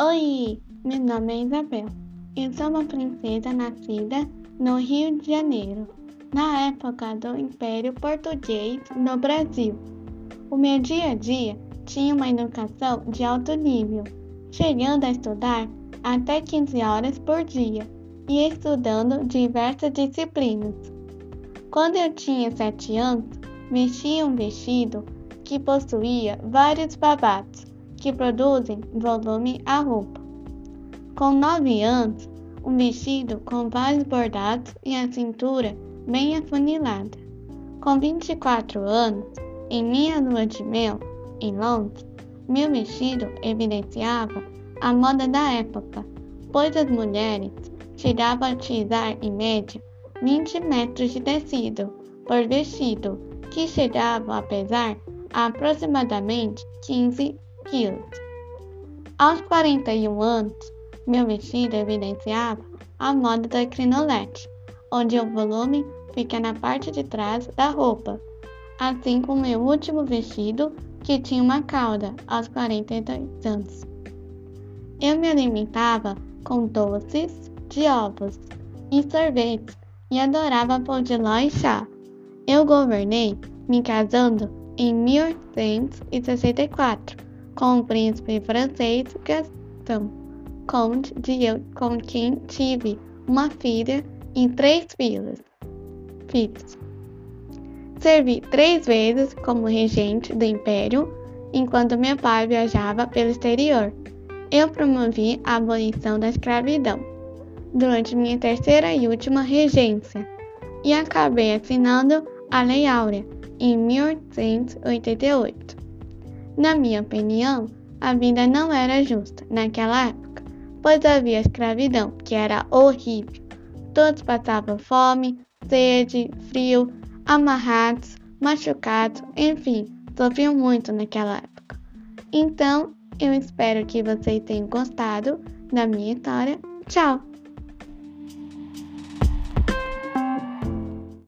Oi, meu nome é Isabel. Eu sou uma princesa nascida no Rio de Janeiro, na época do Império Português no Brasil. O meu dia a dia tinha uma educação de alto nível, chegando a estudar até 15 horas por dia e estudando diversas disciplinas. Quando eu tinha 7 anos, vestia um vestido que possuía vários babados que produzem volume à roupa. Com 9 anos, um vestido com vários bordados e a cintura bem afunilada. Com 24 anos, em minha lua de mel, em Londres, meu vestido evidenciava a moda da época, pois as mulheres chegavam a utilizar em média 20 metros de tecido por vestido, que chegava a pesar aproximadamente 15 Aos 41 anos, meu vestido evidenciava a moda da crinolete, onde o volume fica na parte de trás da roupa, assim como meu último vestido, que tinha uma cauda, aos 42 anos. Eu me alimentava com doces, de ovos e sorvetes e adorava pão de ló e chá. Eu governei me casando em 1864 com o príncipe francês Gaston, conde de eu, com quem tive uma filha e três filhos. filhos. Servi três vezes como regente do império, enquanto meu pai viajava pelo exterior. Eu promovi a abolição da escravidão durante minha terceira e última regência e acabei assinando a Lei Áurea em 1888. Na minha opinião, a vida não era justa naquela época, pois havia escravidão, que era horrível. Todos passavam fome, sede, frio, amarrados, machucados, enfim, sofriam muito naquela época. Então, eu espero que vocês tenham gostado da minha história. Tchau!